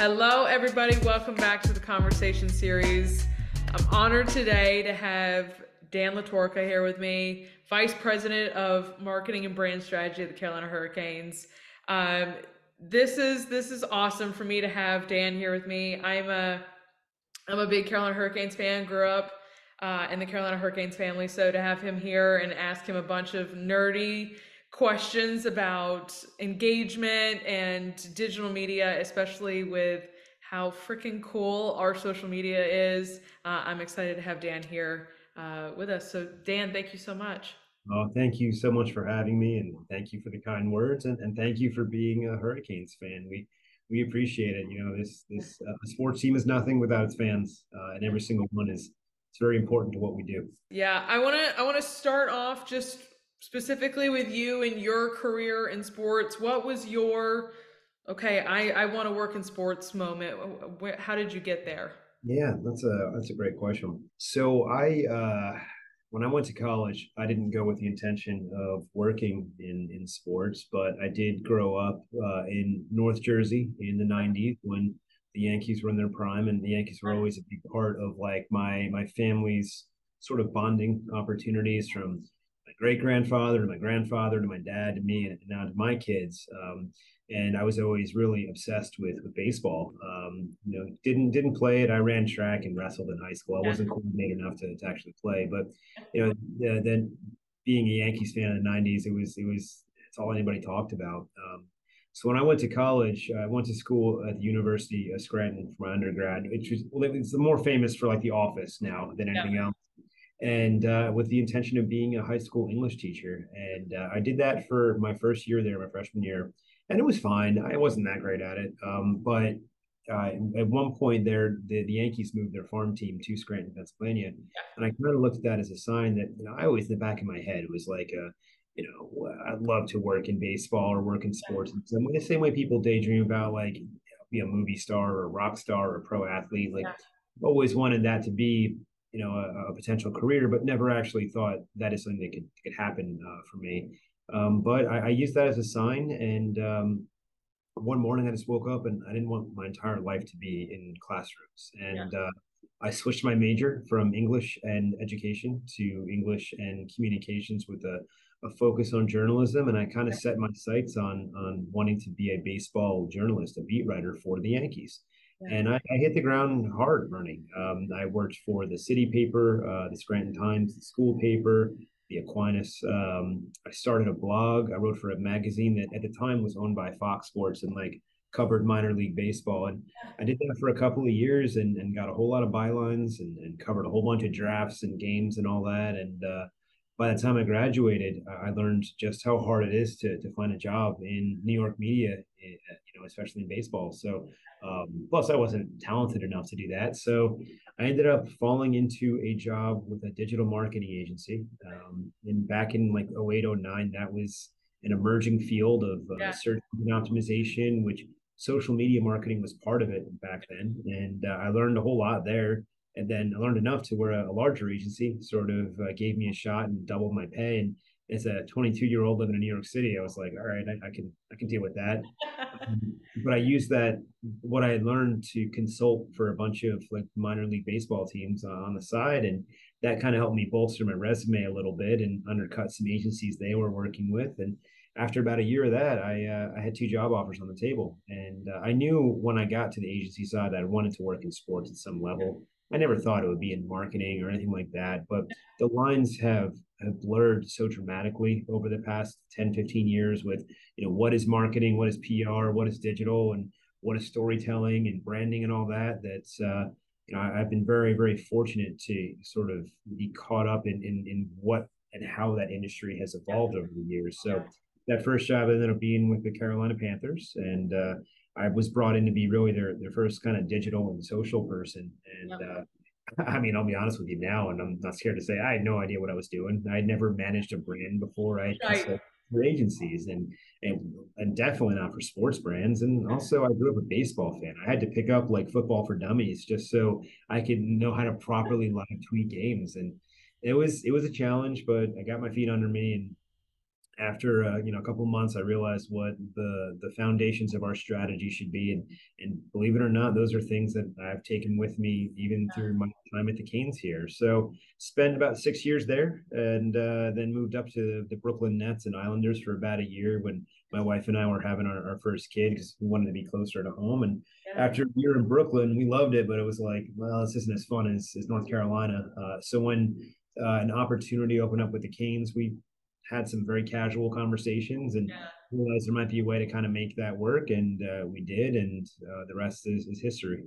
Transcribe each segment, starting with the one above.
Hello, everybody. Welcome back to the conversation series. I'm honored today to have Dan LaTorraca here with me, Vice President of Marketing and Brand Strategy at the Carolina Hurricanes. Um, this is this is awesome for me to have Dan here with me. I'm a I'm a big Carolina Hurricanes fan. Grew up uh, in the Carolina Hurricanes family, so to have him here and ask him a bunch of nerdy questions about engagement and digital media, especially with how freaking cool our social media is. Uh, I'm excited to have Dan here uh, with us. So, Dan, thank you so much. Oh, thank you so much for having me, and thank you for the kind words, and, and thank you for being a Hurricanes fan. We we appreciate it. You know, this this uh, sports team is nothing without its fans, uh, and every single one is it's very important to what we do. Yeah, I want to I want to start off just specifically with you and your career in sports, what was your okay? I I want to work in sports moment. How did you get there? Yeah, that's a that's a great question. So I uh, when I went to college, I didn't go with the intention of working in in sports, but I did grow up uh, in North Jersey in the '90s when the Yankees were in their prime, and the Yankees were always a big part of like my my family's sort of bonding opportunities from great grandfather to my grandfather to my dad to me and now to my kids. Um, and I was always really obsessed with with baseball. Um, you know, didn't didn't play it. I ran track and wrestled in high school. I wasn't coordinated enough to, to actually play, but you know, then being a Yankees fan in the '90s, it was it was it's all anybody talked about. Um, so when I went to college, I went to school at the University of Scranton for my undergrad, which was well, it's more famous for like The Office now than anything yeah. else and uh, with the intention of being a high school English teacher. And uh, I did that for my first year there, my freshman year, and it was fine. I wasn't that great at it, um, but uh, at one point there, the, the Yankees moved their farm team to Scranton, Pennsylvania, and I kind of looked at that as a sign that you know I always in the back of my head was like a you know, I'd love to work in baseball or work in sports. And the same way people daydream about like be a movie star or a rock star or a pro athlete. Like, yeah. always wanted that to be you know a, a, potential career, but never actually thought that is something that could could happen uh, for me. Um, but I, I used that as a sign, and um, one morning I just woke up and I didn't want my entire life to be in classrooms, and yeah. uh, I switched my major from English and education to English and communications with a, a focus on journalism, and I kind of set my sights on on wanting to be a baseball journalist, a beat writer for the Yankees. And I, I, hit the ground hard running. Um, I worked for the city paper, uh, the Scranton Times, the school paper, the Aquinas. Um, I started a blog. I wrote for a magazine that at the time was owned by Fox Sports and like covered minor league baseball. And I did that for a couple of years and, and got a whole lot of bylines and, and covered a whole bunch of drafts and games and all that. And uh, by the time I graduated, I learned just how hard it is to, to find a job in New York media, you know, especially in baseball. So um, plus, I wasn't talented enough to do that. So I ended up falling into a job with a digital marketing agency. Um, and back in like 08, 09, that was an emerging field of uh, yeah. search engine optimization, which social media marketing was part of it back then. And uh, I learned a whole lot there. And then I learned enough to where a, a larger agency sort of uh, gave me a shot and doubled my pay. And as a 22 year old living in New York City, I was like, all right, I, I can I can deal with that. um, but I used that what I had learned to consult for a bunch of like minor league baseball teams uh, on the side, and that kind of helped me bolster my resume a little bit and undercut some agencies they were working with. And after about a year of that, I uh, I had two job offers on the table, and uh, I knew when I got to the agency side that I wanted to work in sports at some level. I never thought it would be in marketing or anything like that, but the lines have have blurred so dramatically over the past 10 15 years with you know what is marketing what is pr what is digital and what is storytelling and branding and all that that's uh, you know I, have been very very fortunate to sort of be caught up in, in in what and how that industry has evolved over the years. So that first job ended up being with the carolina panthers and uh, i was brought in to be really their their first kind of digital and social person. And uh, I mean, I'll be honest with you now, and I'm not scared to say I had no idea what I was doing. I had never managed a brand before. I right. for agencies and, and and definitely not for sports brands. And also, I grew up a baseball fan. I had to pick up like football for dummies just so I could know how to properly live tweet games. And it was it was a challenge, but I got my feet under me and after uh, you know a couple of months, I realized what the the foundations of our strategy should be, and and believe it or not, those are things that I've taken with me even through my time at the Canes here. So spent about six years there, and uh, then moved up to the Brooklyn Nets and Islanders for about a year when my wife and I were having our, our first kid because we wanted to be closer to home. And yeah. after a year in Brooklyn, we loved it, but it was like, well, this isn't as fun as, as North Carolina. Uh, so when uh, an opportunity opened up with the Canes, we had some very casual conversations and yeah. realized there might be a way to kind of make that work. And uh, we did, and uh, the rest is, is history.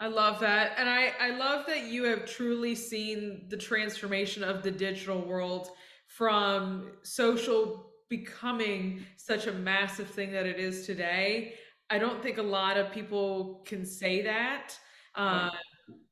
I love that. And I, I love that you have truly seen the transformation of the digital world from social becoming such a massive thing that it is today. I don't think a lot of people can say that. Uh,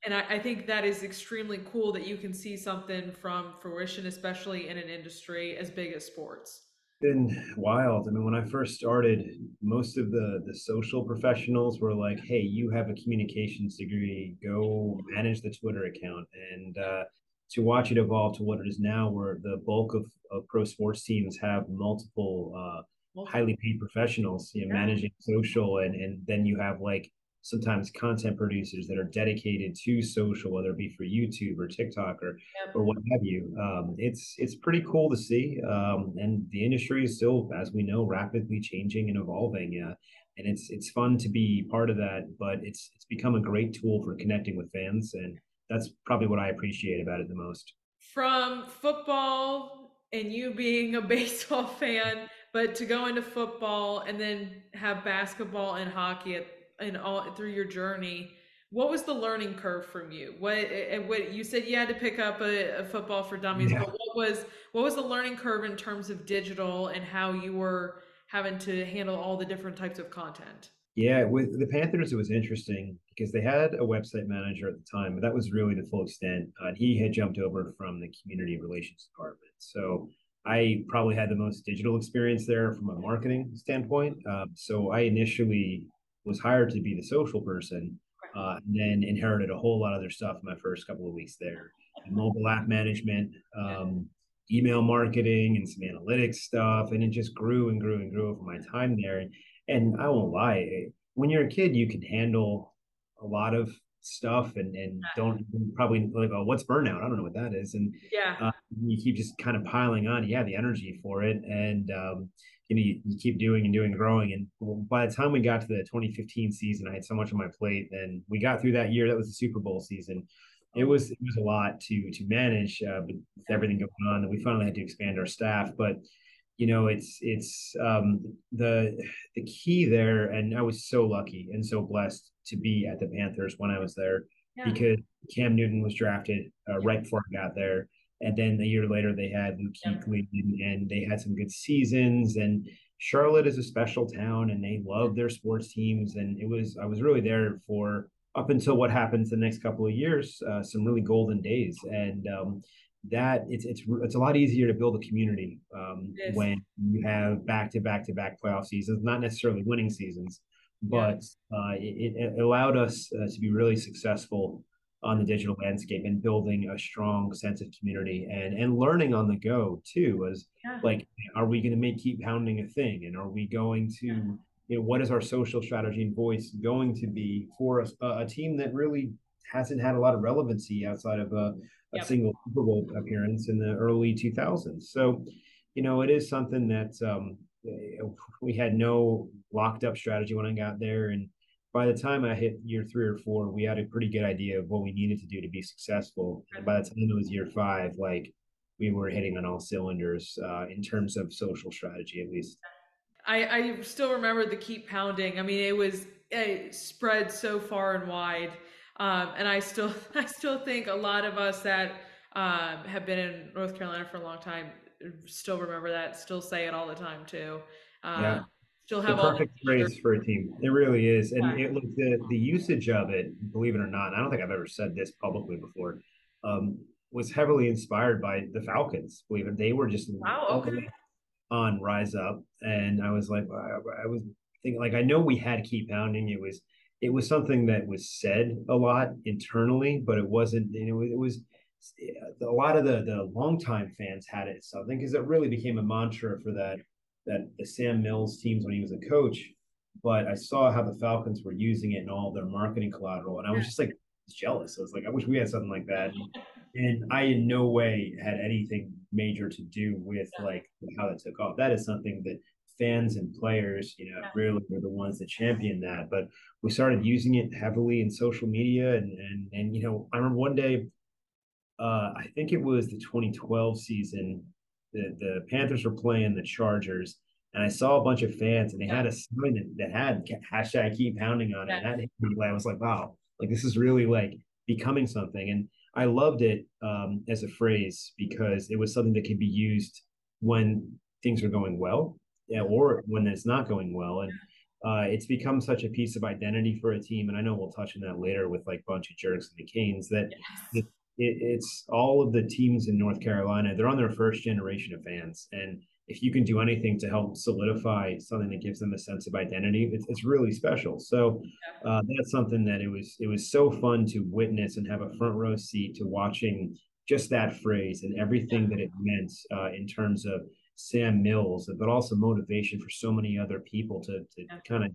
and I, I, think that is extremely cool that you can see something from fruition, especially in an industry as big as sports. Been wild. I mean, when I first started, most of the the social professionals were like, "Hey, you have a communications degree. Go manage the Twitter account." And uh, to watch it evolve to what it is now, where the bulk of, of pro sports teams have multiple, uh, highly paid professionals, you know, managing social, and and then you have like sometimes content producers that are dedicated to social, whether it be for YouTube or TikTok or yep. or what have you. Um, it's it's pretty cool to see, um, and the industry is still, as we know, rapidly changing and evolving. Uh, and it's it's fun to be part of that, but it's it's become a great tool for connecting with fans, and that's probably what I appreciate about it the most. From football and you being a baseball fan, but to go into football and then have basketball and hockey at and all through your journey what was the learning curve from you what and what you said you had to pick up a, a football for dummies yeah. but what was what was the learning curve in terms of digital and how you were having to handle all the different types of content yeah with the panthers it was interesting because they had a website manager at the time but that was really the full extent uh, he had jumped over from the community relations department so I probably had the most digital experience there from a marketing standpoint. Um, so I initially was hired to be the social person, uh, and then inherited a whole lot of other stuff in my first couple of weeks there. Mobile app management, um, email marketing, and some analytics stuff, and it just grew and grew and grew over my time there. And, and I won't lie, when you're a kid, you can handle a lot of stuff and and don't probably like oh what's burnout? I don't know what that is. And yeah. uh, you keep just kind of piling on yeah the energy for it. And um you know you, you, keep doing and doing and growing. And by the time we got to the 2015 season i had so much on my plate. And we got through that year that was the super bowl season. It was it was a lot to to manage uh, with everything going on. And we finally had to expand our staff. But you know it's it's um the the key there and i was so lucky and so blessed to be at the panthers when i was there yeah. because cam newton was drafted uh, right before i got there and then a year later, they had Luke Kuechly, yeah. and they had some good seasons. And Charlotte is a special town, and they love their sports teams. And it was I was really there for up until what happens the next couple of years, uh, some really golden days. And um, that it's it's it's a lot easier to build a community um, when you have back to back to back playoff seasons, not necessarily winning seasons, but yeah. uh, it, it, allowed us uh, to be really successful on the digital landscape and building a strong sense of community and and learning on the go too was yeah. like are we going to make keep pounding a thing and are we going to yeah. you know what is our social strategy and voice going to be for a, a team that really hasn't had a lot of relevancy outside of a, a yep. single Super Bowl appearance in the early 2000s so you know it is something that um, we had no locked up strategy when I got there and by the time I hit year three or four, we had a pretty good idea of what we needed to do to be successful. And by the time it was year five, like we were hitting on all cylinders uh, in terms of social strategy, at least. I, I still remember the keep pounding. I mean, it was it spread so far and wide, um, and I still I still think a lot of us that um, have been in North Carolina for a long time still remember that, still say it all the time too. Um, yeah still have the perfect phrase for a team. It really is, and yeah. it look the the usage of it. Believe it or not, I don't think I've ever said this publicly before. Um, was heavily inspired by the Falcons. Believe it, they were just wow, okay. on Rise Up, and I was like, I, I was thinking, like, I know we had keep pounding. It was it was something that was said a lot internally, but it wasn't. You know, it was a lot of the the longtime fans had it something because it really became a mantra for that that the Sam Mills teams when he was a coach. But I saw how the Falcons were using it in all their marketing collateral, and I was just like jealous. I was like, I wish we had something like that. And I in no way had anything major to do with like how that took off. That is something that fans and players, you know, really were the ones that championed that. But we started using it heavily in social media, and and and you know, I remember one day, uh, I think it was the 2012 season. The, the Panthers were playing the Chargers, and I saw a bunch of fans, and they had a sign that, that had hashtag keep pounding on it. And that I was like, wow, like this is really like becoming something. And I loved it um, as a phrase because it was something that could be used when things are going well yeah, or when it's not going well. And uh, it's become such a piece of identity for a team. And I know we'll touch on that later with like a bunch of jerks and the Canes that yes. It, it, it's all of the teams in North Carolina. They're on their first generation of fans, and if you can do anything to help solidify something that gives them a sense of identity, it's, it's really special. So uh, that's something that it was it was so fun to witness and have a front row seat to watching just that phrase and everything that it meant uh, in terms of Sam Mills, but also motivation for so many other people to to kind of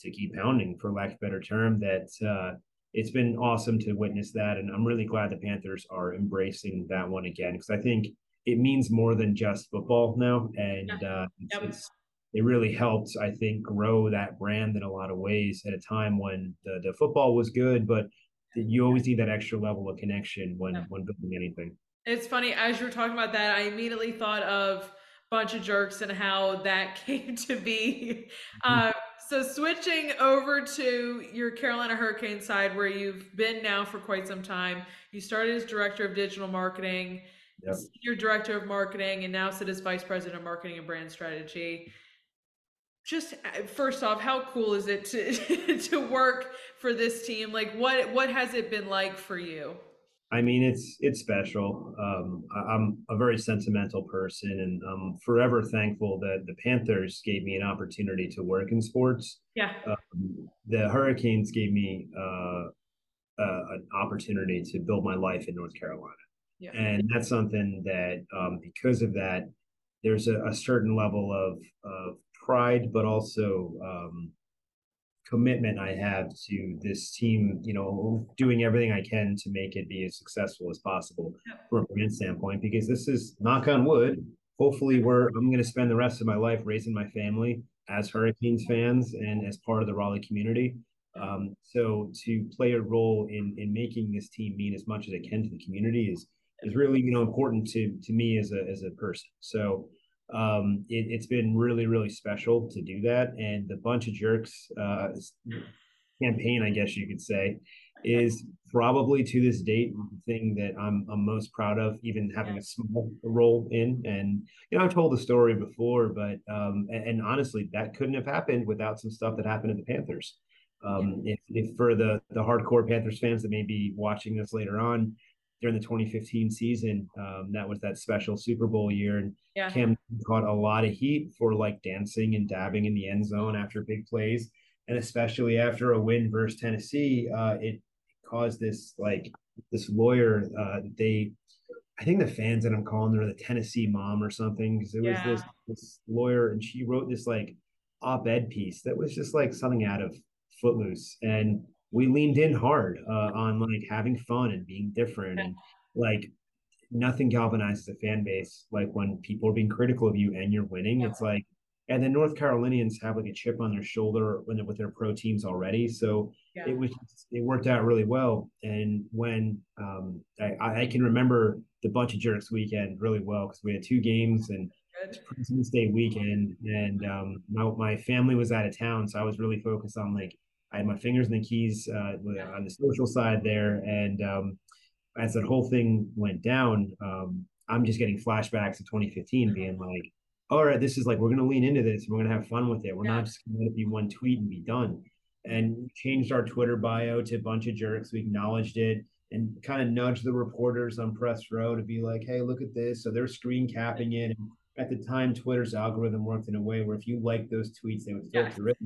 to keep pounding, for lack of a better term. That uh, it's been awesome to witness that, and I'm really glad the Panthers are embracing that one again because I think it means more than just football now, and uh, it's, yep. it's, it really helped, I think, grow that brand in a lot of ways at a time when the, the football was good, but you always need that extra level of connection when when building anything. It's funny as you were talking about that, I immediately thought of bunch of jerks and how that came to be. Uh, so switching over to your Carolina Hurricane side, where you've been now for quite some time, you started as director of digital marketing yep. senior director of marketing, and now sit as vice president of marketing and brand strategy. Just uh, first off, how cool is it to to work for this team? Like, what what has it been like for you? I mean, it's it's special. Um, I'm a very sentimental person, and I'm forever thankful that the Panthers gave me an opportunity to work in sports. Yeah. Um, the Hurricanes gave me uh, uh, an opportunity to build my life in North Carolina. Yeah. And that's something that, um, because of that, there's a, a, certain level of, of pride, but also um, commitment I have to this team, you know, doing everything I can to make it be as successful as possible from a brand standpoint, because this is knock on wood. Hopefully, we're I'm going to spend the rest of my life raising my family as Hurricanes fans and as part of the Raleigh community. Um, so to play a role in in making this team mean as much as it can to the community is is really you know important to to me as a as a person. So um, it, has been really really special to do that, and the bunch of jerks uh, campaign, I guess you could say, is probably to this date the thing that I'm I'm most proud of, even having a small role in. And you know, I've told the story before, but um, and, and honestly, that couldn't have happened without some stuff that happened at the Panthers. Um, if, if for the the hardcore Panthers fans that may be watching this later on, during the 2015 season. Um, that was that special Super Bowl year, and yeah. Cam caught a lot of heat for like dancing and dabbing in the end zone after big plays, and especially after a win versus Tennessee, uh, it caused this like this lawyer. Uh, they, I think the fans that I'm calling her the Tennessee mom or something because it was yeah. this this lawyer, and she wrote this like op-ed piece that was just like something out of Footloose, and we leaned in hard uh, on like having fun and being different and like nothing galvanizes a fan base like when people are being critical of you and you're winning. Yeah. It's like, and then North Carolinians have like a chip on their shoulder when with their pro teams already. So yeah. it was it worked out really well. And when um, I, I can remember the bunch of jerks weekend really well because we had two games and President's Day weekend, and um, my my family was out of town, so I was really focused on like I had my fingers in the keys uh, on the social side there, and um, as that whole thing went down, um, I'm just getting flashbacks of 2015, being like, "All right, this is like we're gonna lean into this. We're gonna have fun with it. We're yeah. not just gonna be one tweet and be done." And changed our Twitter bio to a bunch of jerks. We acknowledged it and kind of nudged the reporters on press row to be like, "Hey, look at this." So they're screen capping it. And at the time, Twitter's algorithm worked in a way where if you liked those tweets, they would filter it.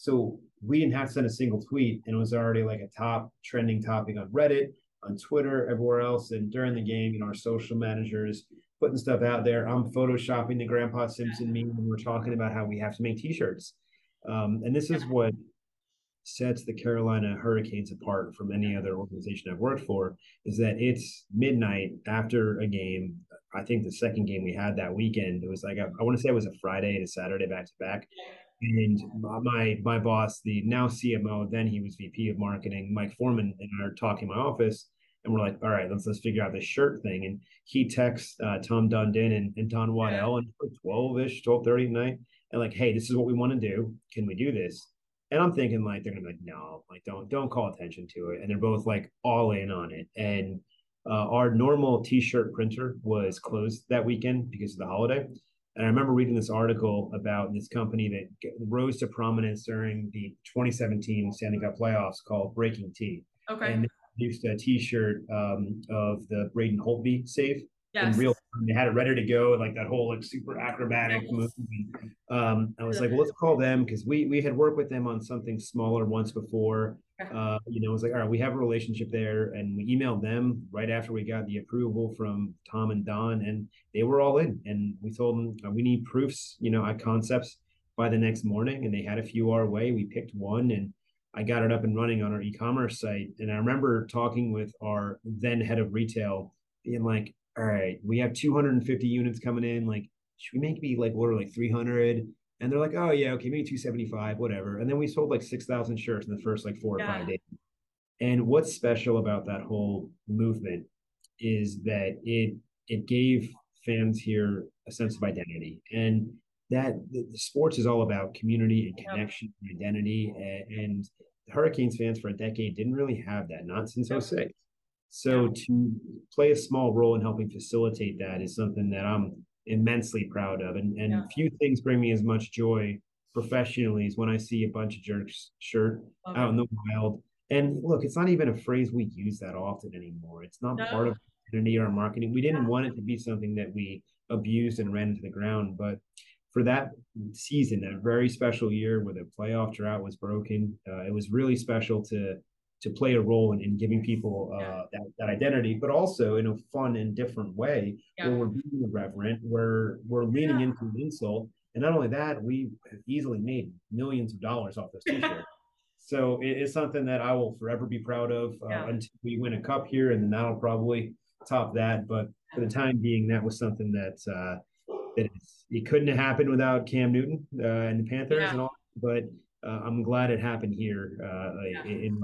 So we didn't have to send a single tweet, and it was already like a top trending topic on Reddit. on Twitter, everywhere else, and during the game, you know, our social managers putting stuff out there. I'm photoshopping the Grandpa Simpson meme when we're talking about how we have to make T-shirts, um, and this is what sets the Carolina Hurricanes apart from any other organization I've worked for is that it's midnight after a game. I think the second game we had that weekend, it was like, I, I want to say it was a Friday and a Saturday back to back. And my my boss, the now CMO, then he was VP of marketing, Mike Forman, and I are talking in my office, and we're like, all right, let's let's figure out this shirt thing. And he texts uh, Tom Dundon and, and Don Waddell and 12-ish, 12 30 at night, and like, hey, this is what we want to do. Can we do this? And I'm thinking like they're gonna be like, no, like don't don't call attention to it. And they're both like all in on it. And uh, our normal T-shirt printer was closed that weekend because of the holiday. And I remember reading this article about this company that rose to prominence during the 2017 Stanley Cup playoffs called BreakingT. Okay. And they produced a T-shirt um, of the Braden Holtby save yes. in real time. They had it ready to go, like that whole like super acrobatic yes. move. Um, I was like, well, let's call them because we we had worked with them on something smaller once before. Uh, you know, it was like, all right, we have a relationship there, and we emailed them right after we got the approval from Tom and Don, and they were all in. And we told them uh, we need proofs, you know, at concepts by the next morning, and they had a few our way. We picked one, and I got it up and running on our e-commerce site. And I remember talking with our then head of retail, being like, all right, we have 250 units coming in. Like, should we maybe like order like 300? And they're like, oh yeah, okay, maybe 275, whatever. And then we sold like 6,000 shirts in the first like four yeah. or five days. And what's special about that whole movement is that it it gave fans here a sense of identity and that the, the sports is all about community and connection yep. and identity and, and hurricanes fans for a decade didn't really have that not since yep. 06 so to play a small role in helping facilitate that is something that I'm immensely proud of. And and yeah. few things bring me as much joy professionally as when I see a bunch of jerks shirt okay. out in the wild. And look, it's not even a phrase we use that often anymore. It's not no. part of identity or marketing. We didn't yeah. want it to be something that we abused and ran into the ground. But for that season, that very special year where the playoff drought was broken, uh, it was really special to to play a role in, in giving people uh, that, that identity, but also in a fun and different way yeah. where we're being irreverent, where we're leaning yeah. into an insult. And not only that, we have easily made millions of dollars off this t-shirt. so it is something that I will forever be proud of uh, yeah. until we win a cup here, and then that'll probably top that. But for the time being, that was something that uh, that it couldn't have happened without Cam Newton uh, and the Panthers and all. But uh, I'm glad it happened here uh, in, in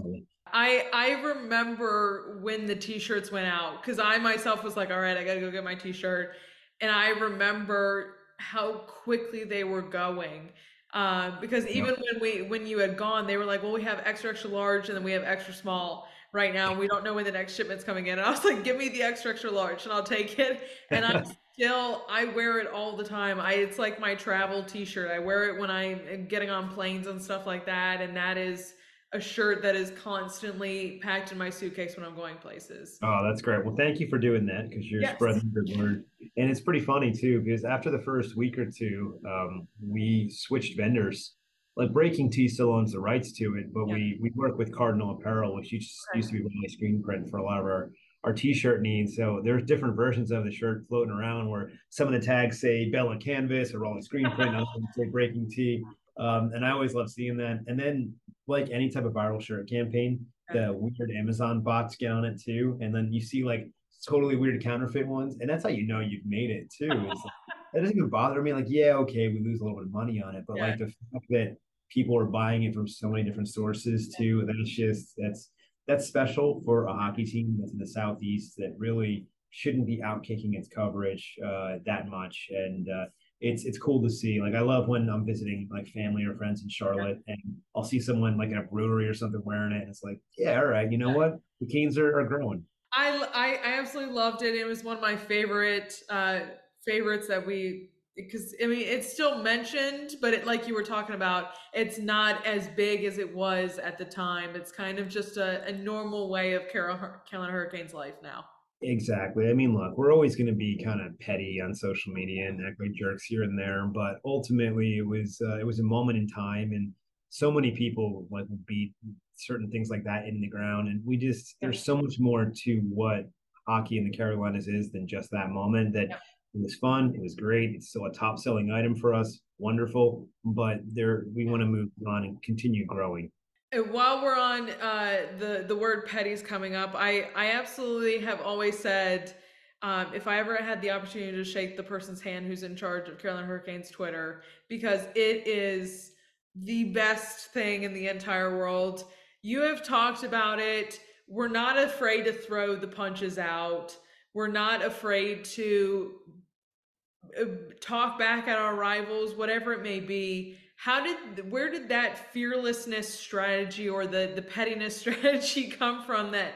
I I remember when the t-shirts went out because I myself was like, all right, I gotta go get my t-shirt, and I remember how quickly they were going. Uh, because even when we when you had gone, they were like, well, we have extra extra large, and then we have extra small right now. We don't know when the next shipment's coming in. And I was like, give me the extra extra large, and I'll take it. And I'm still I wear it all the time. I it's like my travel t-shirt. I wear it when I'm getting on planes and stuff like that, and that is a shirt that is constantly packed in my suitcase when I'm going places. Oh, that's great. Well, thank you for doing that because you're yes. spreading the word. And it's pretty funny too, because after the first week or two, um, we switched vendors. Like BreakingT still owns the rights to it, but yeah. we we work with Cardinal Apparel, which used, used to be my screen print for a lot of our our t-shirt needs. So there's different versions of the shirt floating around where some of the tags say Bella Canvas or Rolling Screen Print, others say BreakingT. Um, and I always love seeing that. And then, like any type of viral shirt campaign, the weird Amazon bots get on it too. And then you see like totally weird counterfeit ones, and that's how you know you've made it too. Like, that doesn't even bother me. Like, yeah, okay, we lose a little bit of money on it, but yeah. like the fact that people are buying it from so many different sources too, that's just that's that's special for a hockey team that's in the southeast that really shouldn't be out kicking its coverage uh, that much. And uh, it's it's cool to see. Like I love when I'm visiting like family or friends in Charlotte, and I'll see someone like in a brewery or something wearing it, and it's like, yeah, all right, you know what? The Canes are, are growing. I, I I absolutely loved it. It was one of my favorite uh favorites that we because I mean it's still mentioned, but it like you were talking about, it's not as big as it was at the time. It's kind of just a, a normal way of Carol Carolina Hurricanes life now. Exactly. I mean, look, we're always going to be kind of petty on social media and act like jerks here and there, but ultimately, it was uh, it was a moment in time, and so many people like beat certain things like that in the ground. And we just there's so much more to what hockey in the Carolinas is than just that moment. That yep. it was fun, it was great. It's still a top selling item for us. Wonderful, but there we want to move on and continue growing. While we're on uh, the the word petty's coming up, I I absolutely have always said um, if I ever had the opportunity to shake the person's hand who's in charge of Carolina Hurricanes Twitter, because it is the best thing in the entire world. You have talked about it. We're not afraid to throw the punches out. We're not afraid to uh, talk back at our rivals, whatever it may be. How did where did that fearlessness strategy or the the pettiness strategy come from that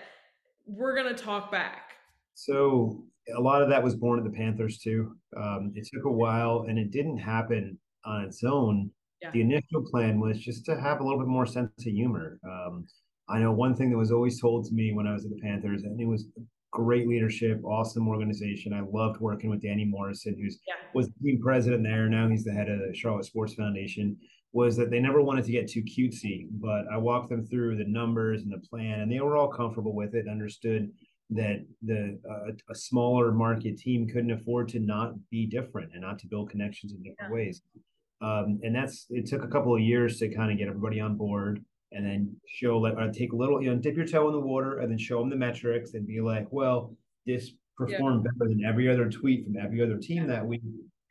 we're going to talk back? So a lot of that was born at the Panthers too. Um, it took a while, and it didn't happen on its own. Yeah. The initial plan was just to have a little bit more sense of humor. Um, I know one thing that was always told to me when I was at the Panthers, and it was great leadership, awesome organization. I loved working with Danny Morrison, who's yeah. was the team president there. Now he's the head of the Charlotte Sports Foundation. Was that they never wanted to get too cutesy, but I walked them through the numbers and the plan, and they were all comfortable with it. Understood that the uh, a smaller market team couldn't afford to not be different and not to build connections in different yeah. ways. Um, and that's it took a couple of years to kind of get everybody on board and then show like uh, take a little you know dip your toe in the water and then show them the metrics and be like well this performed yeah. better than every other tweet from every other team that week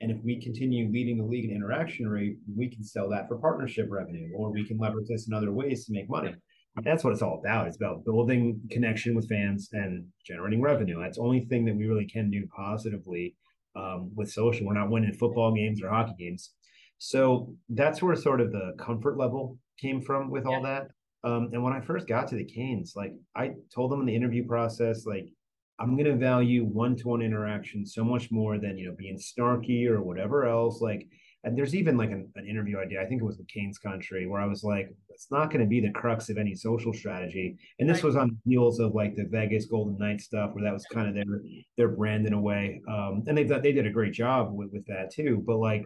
and if we continue leading the league in interaction rate we can sell that for partnership revenue or we can leverage this in other ways to make money that's what it's all about. It's about building connection with fans and generating revenue. That's the only thing that we really can do positively um, with social. We're not winning football games or hockey games. So that's where sort of the comfort level came from with all that. Um, and when I first got to the Canes, like I told them in the interview process, like I'm going to value one-to-one interaction so much more than you know being snarky or whatever else. Like and there's even like an, an interview idea. I think it was the Canes Country where I was like, it's not going to be the crux of any social strategy. And this right. was on the heels of like the Vegas Golden Knights stuff, where that was kind of their their brand in a way. Um, and they they did a great job with, with that too. But like,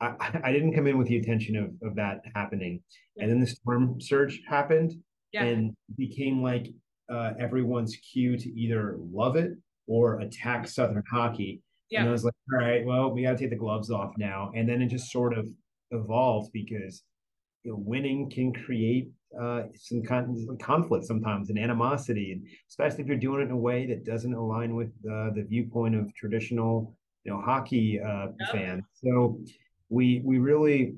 I, I didn't come in with the intention of of that happening. And then the storm surge happened, yeah. and became like uh, everyone's cue to either love it or attack Southern hockey. Yeah. And I was like, all right, well, we got to take the gloves off now. And then it just sort of evolved because you know, winning can create uh, some con- conflict sometimes and animosity, and especially if you're doing it in a way that doesn't align with uh, the viewpoint of traditional, you know, hockey uh, yep. fans. So we we really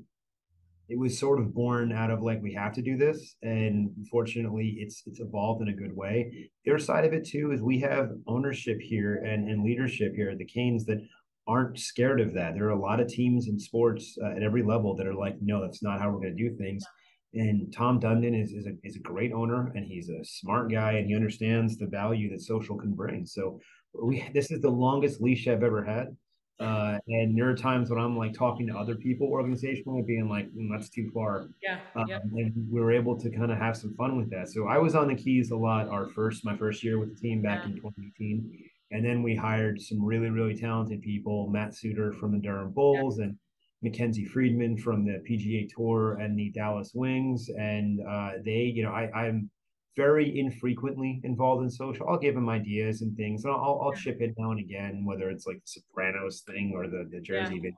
it was sort of born out of like we have to do this and fortunately it's it's evolved in a good way. The other side of it too is we have ownership here and, and leadership here at the canes that aren't scared of that. There are a lot of teams in sports uh, at every level that are like no that's not how we're going to do things. And tom dundon is, is, a, is a great owner and he's a smart guy and he understands the value that social can bring. So we this is the longest leash i've ever had uh, and there are times when I'm like talking to other people organizationally, being like, mm, "That's too far." Yeah. Um. And we were able to kind of have some fun with that. So I was on the keys a lot. Our first, my first year with the team back yeah. in 2018, and then we hired some really, really talented people: Matt Suter from the Durham Bulls yeah. and Mackenzie Friedman from the PGA Tour and the Dallas Wings. And uh, they, you know, I, I'm very infrequently involved in social. I'll give him ideas and things, and I'll, I'll chip in now and again, whether it's like the Sopranos thing or the, the Jersey yeah.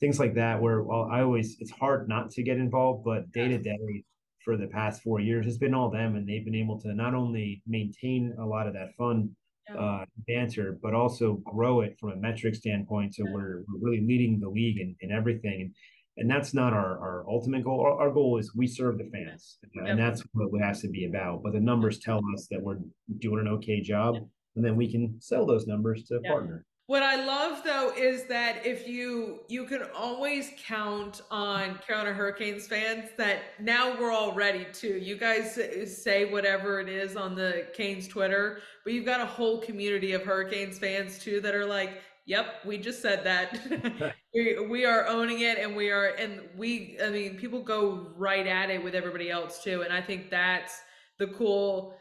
things like that. Where well, I always it's hard not to get involved, but day to day for the past four years it's been all them, and they've been able to not only maintain a lot of that fun uh, banter, but also grow it from a metric standpoint. So we're, we're really leading the league in, in everything. And and that's not our, our ultimate goal. Our, our goal is we serve the fans, and that's what it has to be about. But the numbers tell us that we're doing an okay job, and then we can sell those numbers to a partner. What I love though is that if you you can always count on Carolina Hurricanes fans that now we're all ready to. You guys say whatever it is on the Canes Twitter, but you've got a whole community of Hurricanes fans too that are like, Yep, we just said that. we, we are owning it and we are and we I mean people go right at it with everybody else too and I think that's the cool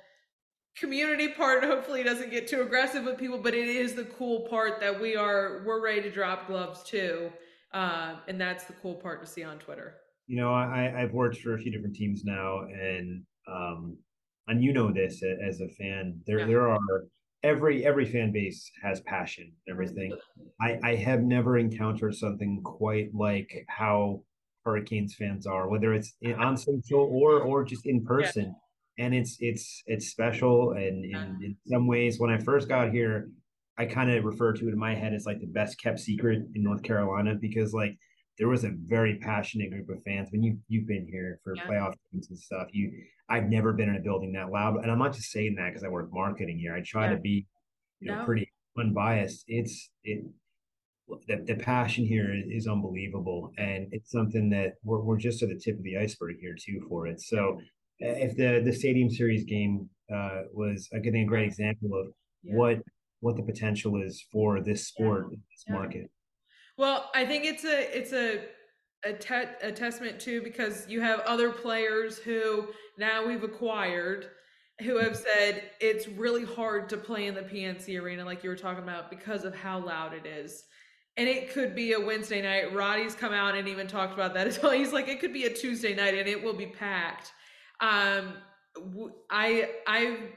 community part hopefully doesn't get too aggressive with people but it is the cool part that we are we're ready to drop gloves too uh, and that's the cool part to see on Twitter. You know, I I've worked for a few different teams now and um, and you know this as a fan, there Yeah. there are every every fan base has passion and everything. Mm-hmm. I I have never encountered something quite like how Hurricanes fans are, whether it's in, on social or or just in person. And it's it's it's special. And in, Yeah. in some ways, when I first got here, I kind of refer to it in my head as like the best kept secret in North Carolina because like there was a very passionate group of fans. When you you've been here for Yeah. playoff games and stuff, you I've never been in a building that loud. And I'm not just saying that because I work marketing here. I try Yeah. to be, you know, No. pretty unbiased. It's it the, the passion here is, unbelievable and it's something that we're, we're just at the tip of the iceberg here too for it so uh, if the the stadium series game uh was I think a great example of Yeah. what what the potential is for this sport in this market Well, I think it's a it's a a, te- a testament too because you have other players who now we've acquired who have said it's really hard to play in the PNC arena like you were talking about because of how loud it is. And it could be a Wednesday night. Roddy's come out and even talked about that as well. He's like, it could be a Tuesday night and it will be packed. Um, I I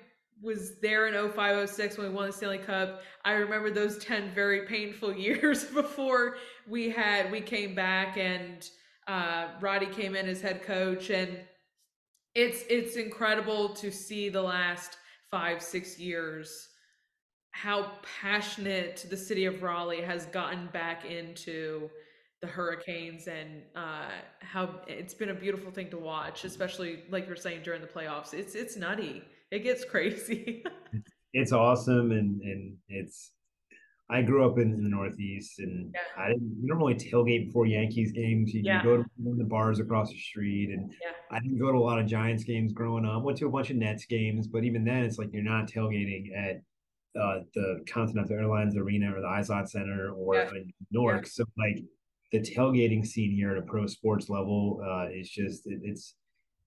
was there in 0506 when we won the Stanley Cup. I remember those 10 very painful years before we had we came back and uh Roddy came in as head coach. And it's it's incredible to see the last 5 6 years how passionate the city of Raleigh has gotten back into the hurricanes and uh how it's been a beautiful thing to watch especially like you're saying during the playoffs. It's it's nutty it gets crazy it's awesome and and it's I grew up in, in the Northeast and Yeah. I didn't you don't really tailgate before Yankees games. You, Yeah. go to one of the bars across the street and Yeah. I didn't go to a lot of Giants games growing up. Went to a bunch of Nets games, but even then it's like you're not tailgating at uh, the Continental Airlines Arena or the Izod Center or Yeah. in Newark. So like the tailgating scene here at a pro sports level uh, is just it, it's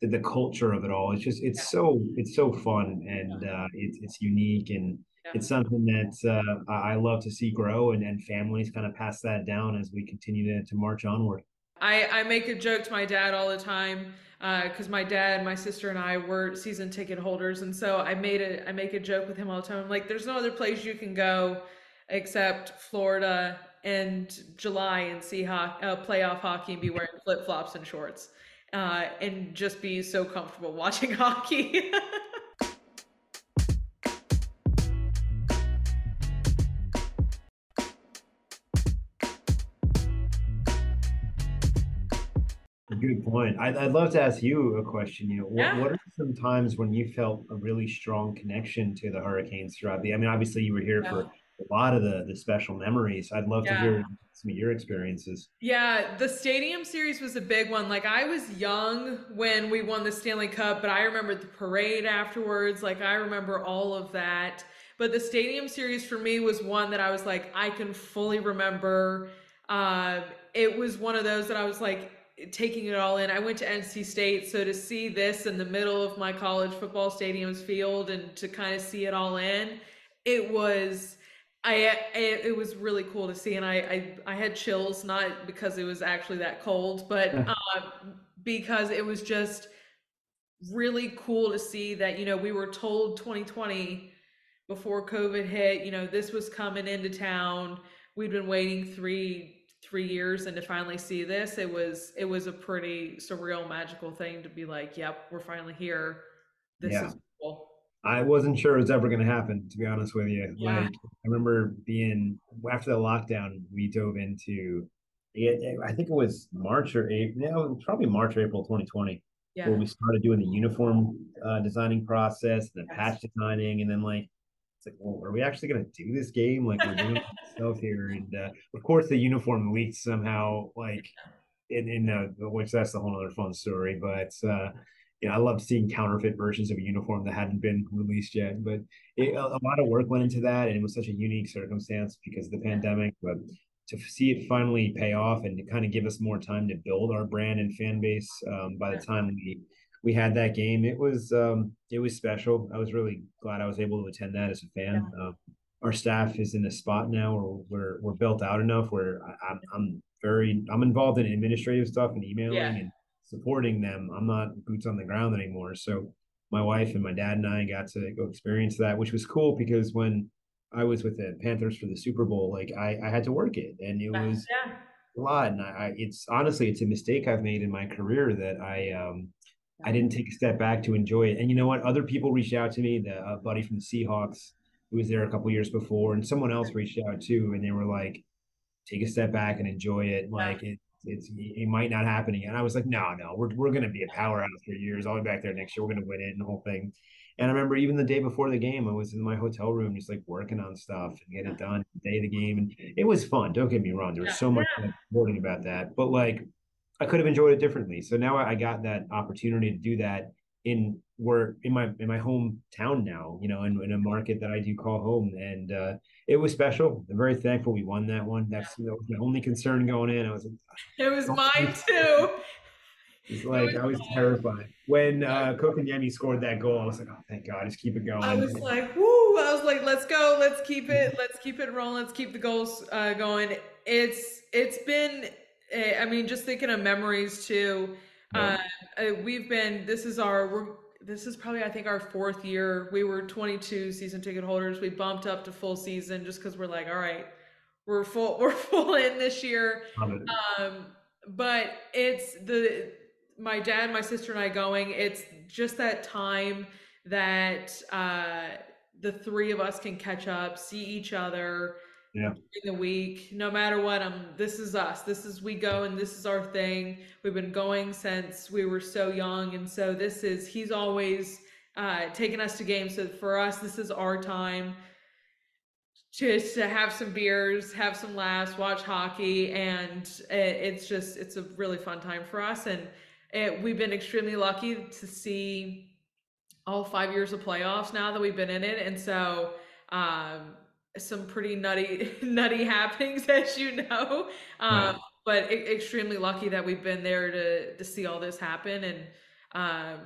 the, the culture of it all. It's just it's Yeah. so it's so fun and uh, it's it's unique and Yeah. it's something that uh, I love to see grow and, and families kind of pass that down as we continue to, to march onward. I, I make a joke to my dad all the time because my dad, my sister, and I were season ticket holders, and so I made a I make a joke with him all the time. I'm like, "There's no other place you can go except Florida in July and see ho- uh, playoff hockey and be wearing flip flops and shorts, uh, and just be so comfortable watching hockey." Good point. I'd, I'd love to ask you a question. You know, what, Yeah. what are some times when you felt a really strong connection to the Hurricanes throughout the? I mean, obviously you were here Yeah. for a lot of the the special memories. I'd love to hear some of your experiences. Yeah, the stadium series was a big one. Like I was young when we won the Stanley Cup, but I remember the parade afterwards. Like I remember all of that. But the stadium series for me was one that I was like, I can fully remember. Um, it was one of those that I was like taking it all in. I went to NC State, so to see this in the middle of my college football stadium's field and to kind of see it all in, it was I, I it was really cool to see, and I, I I had chills not because it was actually that cold, but uh, because it was just really cool to see that you know we were told 2020 before COVID hit, you know this was coming into town. We'd been waiting three three years, and to finally see this, it was it was a pretty surreal, magical thing to be like, yep, we're finally here. This Yeah. is cool. I wasn't sure it was ever going to happen, to be honest with you. Yeah. Like, I remember being after the lockdown, we dove into. I think it was March or April. Was probably March or April 2020. Yeah, where we started doing the uniform uh, designing process and then Yes. patch designing and then like it's like well are we actually going to do this game like we're doing stuff here and uh, of course the uniform leaked somehow like in in uh, which that's a whole other fun story but uh you know, I love seeing counterfeit versions of a uniform that hadn't been released yet, but it, a, lot of work went into that, and it was such a unique circumstance because of the pandemic. But to see it finally pay off and to kind of give us more time to build our brand and fan base, um, by the time we we had that game, it was um, it was special. I was really glad I was able to attend that as a fan. Um, our staff is in a spot now where we're we're built out enough where I, I'm I'm very I'm involved in administrative stuff and emailing Yeah. and supporting them. I'm not boots on the ground anymore. So my wife and my dad and I got to go experience that, which was cool because when I was with the Panthers for the Super Bowl, like I, I had to work it, and it was yeah. a lot. And I, I, it's honestly, it's a mistake I've made in my career that I, um, I didn't take a step back to enjoy it. And you know what? Other people reached out to me. The uh, buddy from the Seahawks who was there a couple years before, and someone else reached out too, and they were like, "Take a step back and enjoy it. Like it, it's it might not happen again." I was like, "No, no, we're we're gonna be a powerhouse for years. I'll be back there next year. We're gonna win it and the whole thing." And I remember even the day before the game, I was in my hotel room just like working on stuff and getting it done the day of the game. And it was fun. Don't get me wrong. There was so much reporting about that. But like I could have enjoyed it differently. So now I got that opportunity to do that in where in my in my hometown now, you know, in, in a market that I do call home. And uh, it was special. I'm very thankful we won that one. That's that was my only concern going in. I was It was mine too. It's like was I was terrified when uh Kotkaniemi scored that goal. I was like, oh, thank God, just keep it going. I was like, woo! I was like, let's go, let's keep it, let's keep it rolling, let's keep the goals uh, going. It's it's been, eh, I mean, just thinking of memories too. Uh, uh, we've been. This is our. We're. This is probably I think our fourth year. We were 22 season ticket holders. We bumped up to full season just because we're like, all right, we're full. We're full in this year. Um, but it's the my dad, my sister, and I going. It's just that time that uh, the three of us can catch up, see each other yeah. in the week. No matter what, I'm. This is us. This is we go, and this is our thing. We've been going since we were so young, and so this is. He's always uh, taking us to games. So for us, this is our time. Just to have some beers, have some laughs, watch hockey, and it's just it's a really fun time for us. And it, we've been extremely lucky to see all five years of playoffs now that we've been in it, and so um, some pretty nutty nutty happenings as you know um, but extremely lucky that we've been there to to see all this happen and um,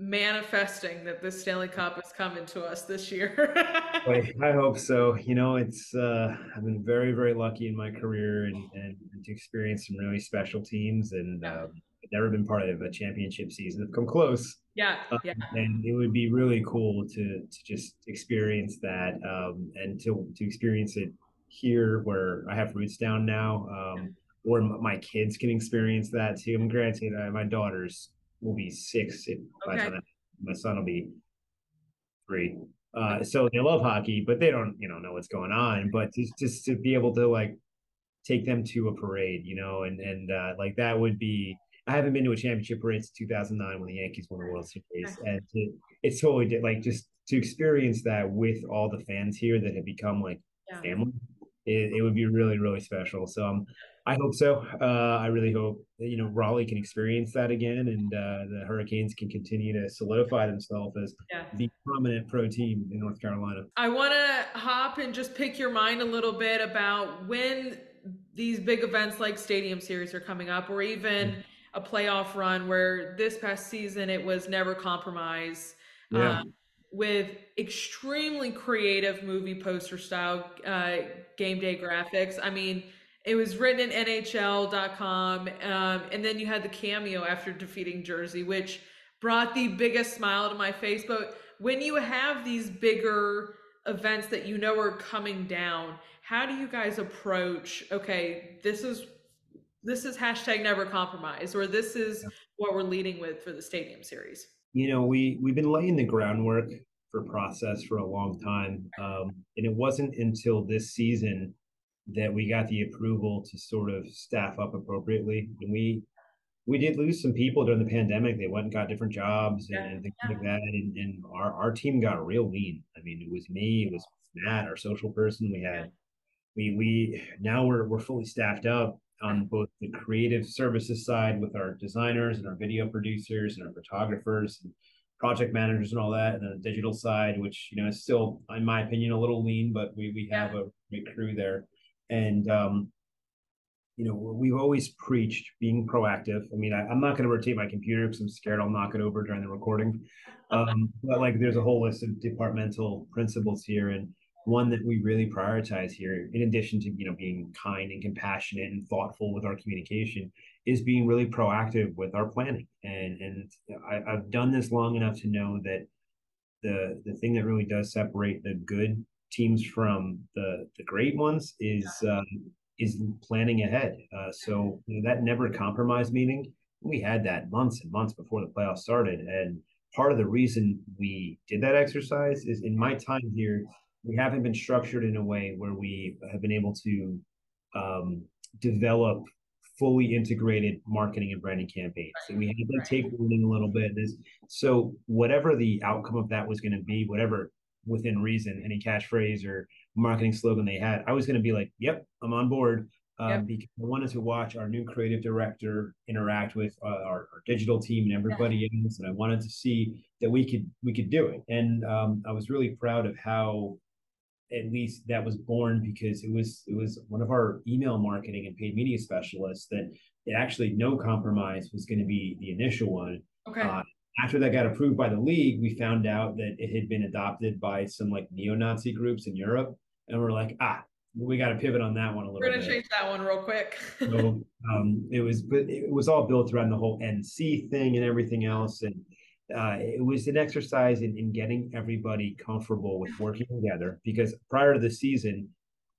manifesting that the Stanley Cup is coming to us this year. I hope so. You know, it's uh, I've been very, very lucky in my career and, and, and to experience some really special teams and um, never been part of a championship season. I've come close. Yeah, um, yeah. and it would be really cool to to just experience that um, and to to experience it here where I have roots down now, um, or my kids can experience that too. I'm granted, uh, my daughters will be six if, by the time my son will be three. Uh, so they love hockey, but they don't, you know, know what's going on. But just just to be able to like take them to a parade, you know, and and uh, like that would be I haven't been to a championship parade since 2009 when the Yankees won the World Series, and to, it's totally like just to experience that with all the fans here that have become like yeah. family. It, it, would be really really special. So um, I hope so. Uh, I really hope that, you know Raleigh can experience that again, and uh, the Hurricanes can continue to solidify themselves as yeah. the prominent pro team in North Carolina. I want to hop and just pick your mind a little bit about when these big events like Stadium Series are coming up, or even. Mm-hmm a playoff run where this past season it was never compromise. Yeah. Um, with extremely creative movie poster style uh, game day graphics. I mean, it was written in NHL.com, um, and then you had the cameo after defeating Jersey, which brought the biggest smile to my face. But when you have these bigger events that you know are coming down, how do you guys approach? Okay, this is this is hashtag never compromise or this is what we're leading with for the stadium series. You know we we've been laying the groundwork for process for a long time um, and it wasn't until this season that we got the approval to sort of staff up appropriately. And we we did lose some people during the pandemic. They went and got different jobs and, yeah. and things like that and, and our, our team got real lean. I mean it was me it was matt our social person. We had we we now we're we're fully staffed up on both the creative services side with our designers and our video producers and our photographers and project managers and all that, and the digital side, which you know is still, in my opinion, a little lean, but we we have yeah. a great crew there, and um, you know we've always preached being proactive. I mean, I, am not going to rotate my computer because I'm scared I'll knock it over during the recording, um, but like there's a whole list of departmental principles here, and one that we really prioritize here in addition to you know being kind and compassionate and thoughtful with our communication is being really proactive with our planning. And and I, I've done this long enough to know that the the thing that really does separate the good teams from the the great ones is um, is planning ahead. Uh, so you know, that never compromise meeting, we had that months and months before the playoffs started, and part of the reason we did that exercise is in my time here, we haven't been structured in a way where we have been able to um, develop fully integrated marketing and branding campaigns. And we had to take learning a little bit. This, so whatever the outcome of that was going to be, whatever within reason, any catchphrase or marketing slogan they had, I was going to be like, "Yep, I'm on board." Um, yep. Because I wanted to watch our new creative director interact with uh, our, our, digital team and everybody yeah. else, and I wanted to see that we could we could do it. And um, I was really proud of how at least that was born because it was it was one of our email marketing and paid media specialists that it actually no compromise was going to be the initial one. Okay. Uh, after that got approved by the league, we found out that it had been adopted by some like neo-Nazi groups in Europe, and we're like, ah, we got to pivot on that one a little. We're gonna bit. change that one real quick. so um, it was, but it was all built around the whole NC thing and everything else, and uh, it was an exercise in, in getting everybody comfortable with working together because prior to the season,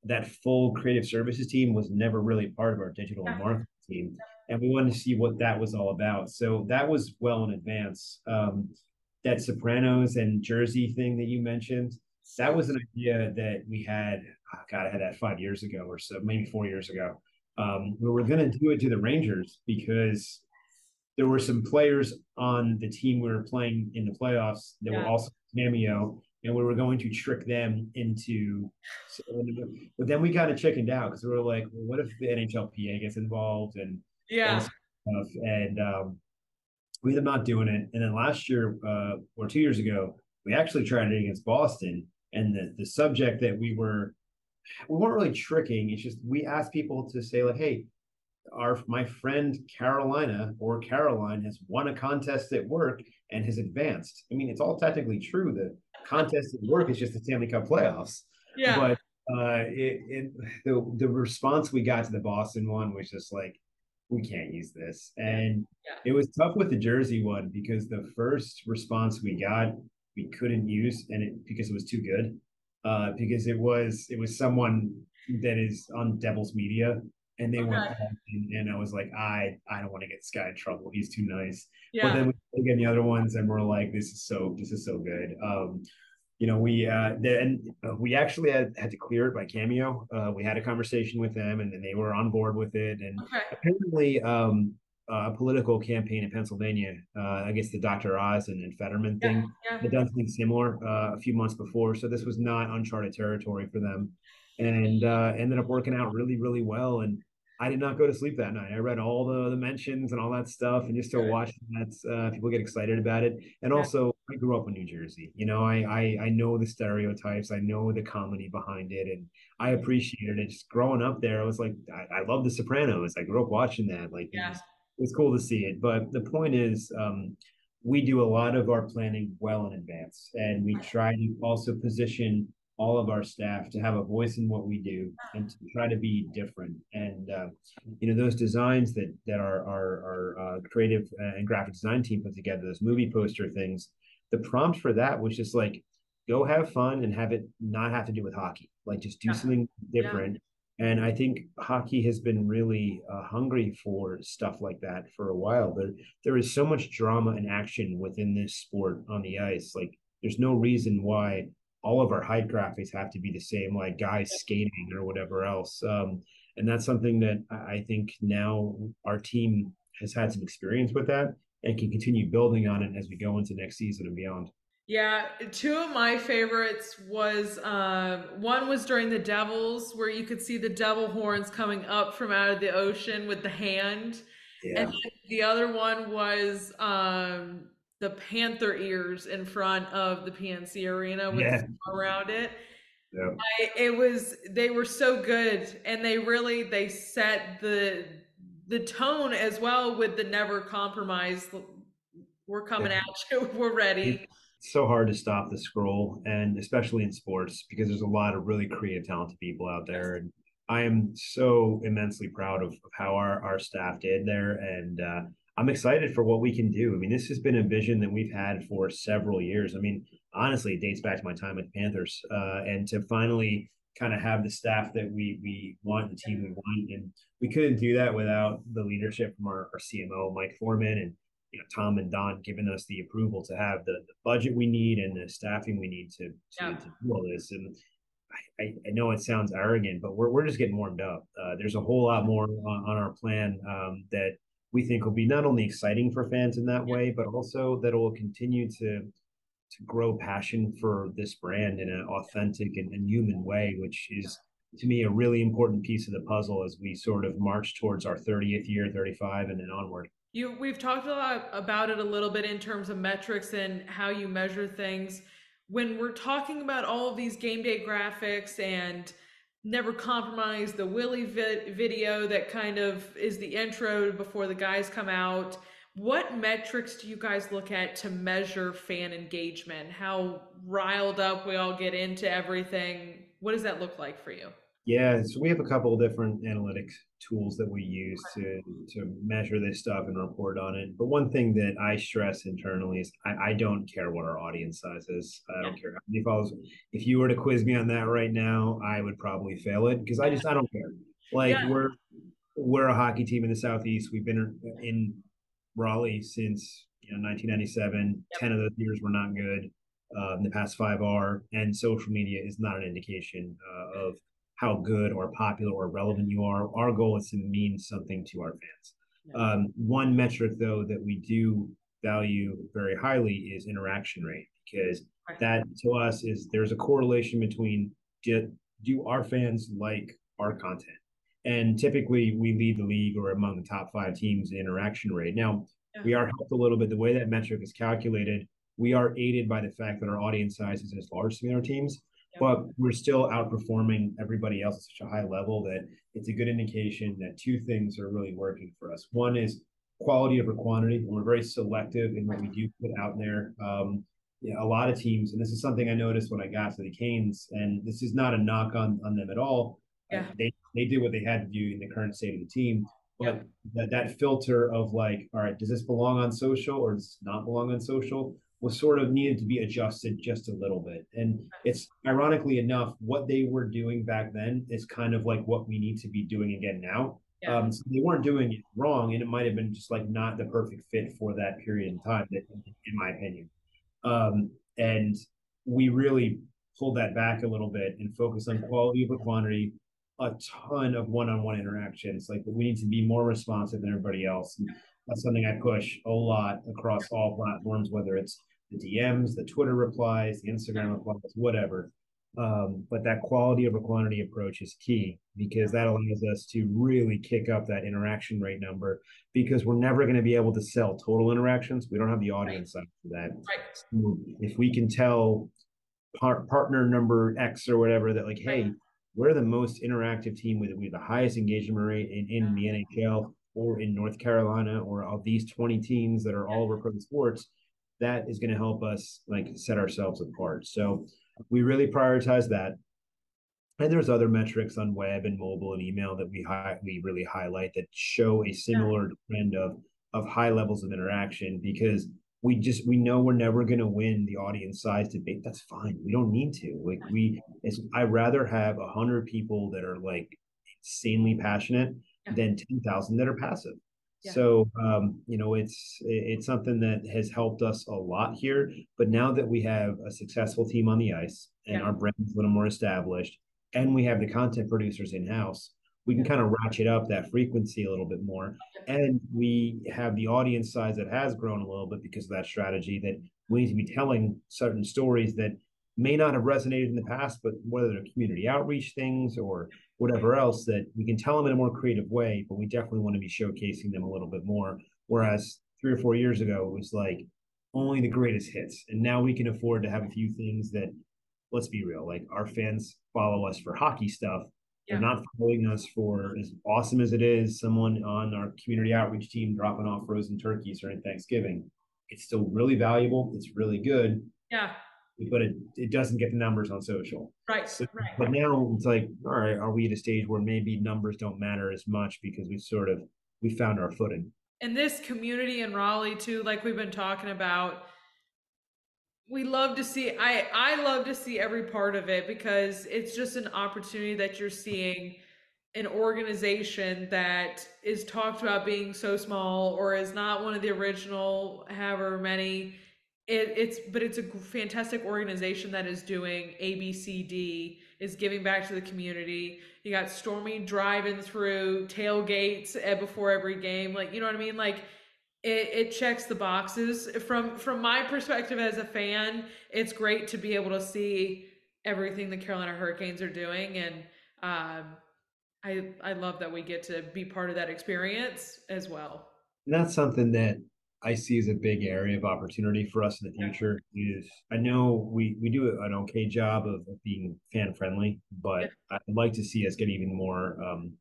that full creative services team was never really part of our digital marketing team. And we wanted to see what that was all about. So that was well in advance. Um, that Sopranos and Jersey thing that you mentioned, that was an idea that we had. Oh God, I had that five years ago or so, maybe four years ago. Um, we were going to do it to the Rangers because there were some players on the team we were playing in the playoffs that yeah. were also cameo, and we were going to trick them into. But then we kind of chickened out because we were like, well, what if the NHLPA gets involved and yeah, and, and um, we ended up not doing it. And then last year uh, or two years ago, we actually tried it against Boston, and the the subject that we were we weren't really tricking. It's just we asked people to say like, hey our my friend Carolina or Caroline has won a contest at work and has advanced. I mean, it's all technically true. The contest at work is just the Stanley Cup playoffs. Yeah. But uh, it, it the the response we got to the Boston one was just like, we can't use this, and yeah. it was tough with the Jersey one because the first response we got we couldn't use, and it because it was too good. Uh, because it was it was someone that is on Devil's Media and they okay. went and, and, I was like, I I don't want to get guy in trouble. He's too nice. Yeah. But then we again the other ones, and we're like, this is so this is so good. Um, you know, we uh, then uh, we actually had, had to clear it by Cameo. Uh, we had a conversation with them, and then they were on board with it. And okay. apparently, um, a political campaign in Pennsylvania uh, against the Dr. Oz and, and Fetterman thing. Yeah. They'd done something similar uh, a few months before, so this was not uncharted territory for them, and uh, ended up working out really, really well. And I did not go to sleep that night. I read all the, the mentions and all that stuff, and just to watch that, uh, people get excited about it. And also, I grew up in New Jersey. You know, I, I I know the stereotypes, I know the comedy behind it, and I appreciated it. Just growing up there, I was like, I, I love The Sopranos. I grew up watching that. Like, yeah. it, was, it was cool to see it. But the point is, um, we do a lot of our planning well in advance, and we try to also position all of our staff to have a voice in what we do and to try to be different. And uh, you know those designs that that our our, our uh, creative and graphic design team put together, those movie poster things. The prompt for that was just like, go have fun and have it not have to do with hockey. Like just do something different. Yeah. And I think hockey has been really uh, hungry for stuff like that for a while. There, there is so much drama and action within this sport on the ice. Like, there's no reason why all of our height graphics have to be the same, like guys skating or whatever else. Um, and that's something that I think now our team has had some experience with that and can continue building on it as we go into next season and beyond. Yeah, two of my favorites was uh, one was during the Devils, where you could see the devil horns coming up from out of the ocean with the hand, yeah. and the other one was um, the panther ears in front of the PNC arena with yeah. around it. Yeah. I, it was they were so good and they really they set the the tone as well with the never compromise we're coming yeah. at you we're ready it's so hard to stop the scroll and especially in sports because there's a lot of really creative talented people out there and I am so immensely proud of, of how our, our staff did there. And uh, I'm excited for what we can do. I mean, this has been a vision that we've had for several years. I mean, honestly, it dates back to my time at the Panthers. Uh, and to finally kind of have the staff that we we want, the team we want. And we couldn't do that without the leadership from our, our CMO, Mike Forman, and you know Tom and Don giving us the approval to have the, the budget we need and the staffing we need to to, yeah. to do all this. And I, I, know it sounds arrogant, but we're we're just getting warmed up. Uh, there's a whole lot more on, on our plan um, that we think will be not only exciting for fans in that way, but also that it will continue to to grow passion for this brand in an authentic and, and, human way, which is to me a really important piece of the puzzle as we sort of march towards our 30th year, 35, and then onward. You, we've talked a lot about it a little bit in terms of metrics and how you measure things. When we're talking about all of these game day graphics and never compromise the Willie vi- video that kind of is the intro before the guys come out what metrics do you guys look at to measure fan engagement? How riled up we all get into everything? What does that look like for you? Yeah, so we have a couple of different analytics tools that we use to to measure this stuff and report on it. But one thing that I stress internally is I, I don't care what our audience size is. I don't yeah. care how many follows. If you were to quiz me on that right now, I would probably fail it because I just I don't care. Like yeah. we're we're a hockey team in the southeast. We've been in Raleigh since you know 1997. Yep. Ten of those years were not good. Um, the past five are, and social media is not an indication uh, of how good or popular or relevant you are. Our goal is to mean something to our fans. Um, one metric, though, that we do value very highly is interaction rate because that to us is there's a correlation between do, do our fans like our content and typically we lead the league or among the top five teams in interaction rate. Now, yeah. we are helped a little bit. The way that metric is calculated, we are aided by the fact that our audience size is as large as our teams. But we're still outperforming everybody else at such a high level that it's a good indication that two things are really working for us. One is quality over quantity. And we're very selective in what we do put out there. Um, yeah, a lot of teams, and this is something I noticed when I got to the Canes, and this is not a knock on on them at all. Yeah. They they did what they had to do in the current state of the team. But that, that filter of like, all right, does this belong on social or does it not belong on social was sort of needed to be adjusted just a little bit. And it's ironically enough, what they were doing back then is kind of like what we need to be doing again now. Yeah. Um, so they weren't doing it wrong, and it might have been just like not the perfect fit for that period in time, in my opinion. Um, and we really pulled that back a little bit and focused on quality over quantity, a ton of one-on-one interactions. Like we need to be more responsive than everybody else. And that's something I push a lot across all platforms, whether it's the DMs, the Twitter replies, the Instagram mm-hmm. replies, whatever. Um, but that quality over quantity approach is key because that allows us to really kick up that interaction rate number because we're never going to be able to sell total interactions. We don't have the audience right. for that. Right. If we can tell par- partner number X or whatever that like, hey, mm-hmm. we're the most interactive team with we have the highest engagement rate in, in mm-hmm. the NHL or in North Carolina or of these 20 teams that are all over pro sports, that is going to help us like set ourselves apart. So we really prioritize that. And there's other metrics on web and mobile and email that we hi- we really highlight that show a similar trend of of high levels of interaction because we just we know we're never going to win the audience size debate that's fine we don't need to like we it's i rather have a hundred people that are like insanely passionate yeah. than 10,000 that are passive yeah. so um, you know it's it's something that has helped us a lot here but now that we have a successful team on the ice and yeah. our brand is a little more established and we have the content producers in house we can kind of ratchet up that frequency a little bit more. And we have the audience size that has grown a little bit because of that strategy that we need to be telling certain stories that may not have resonated in the past, but whether they're community outreach things or whatever else, that we can tell them in a more creative way, but we definitely want to be showcasing them a little bit more. Whereas three or four years ago, it was like only the greatest hits. And now we can afford to have a few things that, let's be real, like our fans follow us for hockey stuff they're not following us for as awesome as it is. Someone on our community outreach team dropping off frozen turkeys during Thanksgiving. It's still really valuable. It's really good. Yeah. But it, it doesn't get the numbers on social. Right, so, right. But now it's like, all right, are we at a stage where maybe numbers don't matter as much because we sort of we found our footing. And this community in Raleigh too, like we've been talking about, we love to see I I love to see every part of it because it's just an opportunity that you're seeing an organization that is talked about being so small or is not one of the original however many it, it's but it's a fantastic organization that is doing abcd is giving back to the community. You got stormy driving through tailgates before every game like you know what i mean? Like it, it checks the boxes. From from my perspective as a fan it's great to be able to see everything the carolina hurricanes are doing and um, I I love that we get to be part of that experience as well. And that's something that I see as a big area of opportunity for us in the future. Is I know we we do an okay job of, of being fan friendly, but. I'd like to see us get even more um,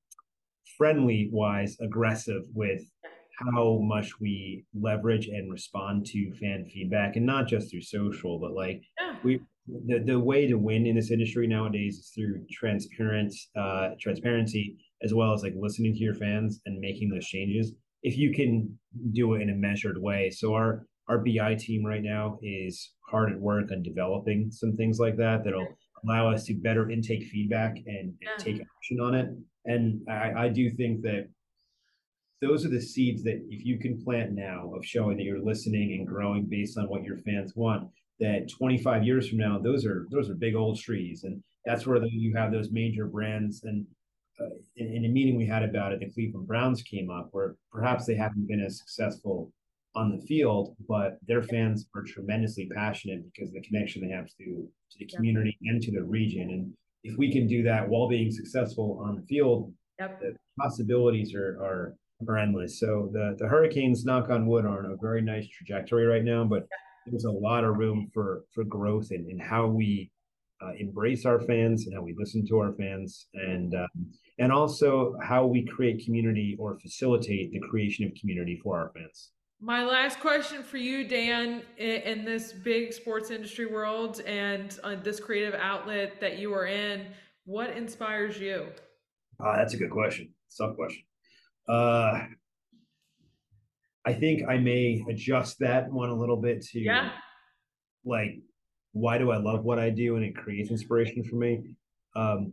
friendly wise, aggressive with how much we leverage and respond to fan feedback, and not just through social, but like we the, the way to win in this industry nowadays is through transparent uh, transparency as well as like listening to your fans and making those changes if you can do it in a measured way so our our bi team right now is hard at work on developing some things like that that'll mm-hmm. allow us to better intake feedback and, and yeah. take mm-hmm. action on it and I, I do think that those are the seeds that if you can plant now of showing that you're listening and growing based on what your fans want that 25 years from now, those are those are big old trees, and that's where you have those major brands. And Uh, in, in, a meeting we had about it, the Cleveland Browns came up, where perhaps they haven't been as successful on the field, but their fans are tremendously passionate because of the connection they have to to the community yep. and to the region. And if we can do that while being successful on the field, yep. the possibilities are are are endless. So the the Hurricanes, knock on wood, are on a very nice trajectory right now, but there's a lot of room for for growth in, in how we uh, embrace our fans and how we listen to our fans and um, and also how we create community or facilitate the creation of community for our fans. My last question for you dan in this big sports industry world and uh, this creative outlet that you are in what inspires you? Uh, that's a good question. Tough question. Uh, I think I may adjust that one a little bit to yeah. like why do I love what I do and it creates inspiration for me. Um,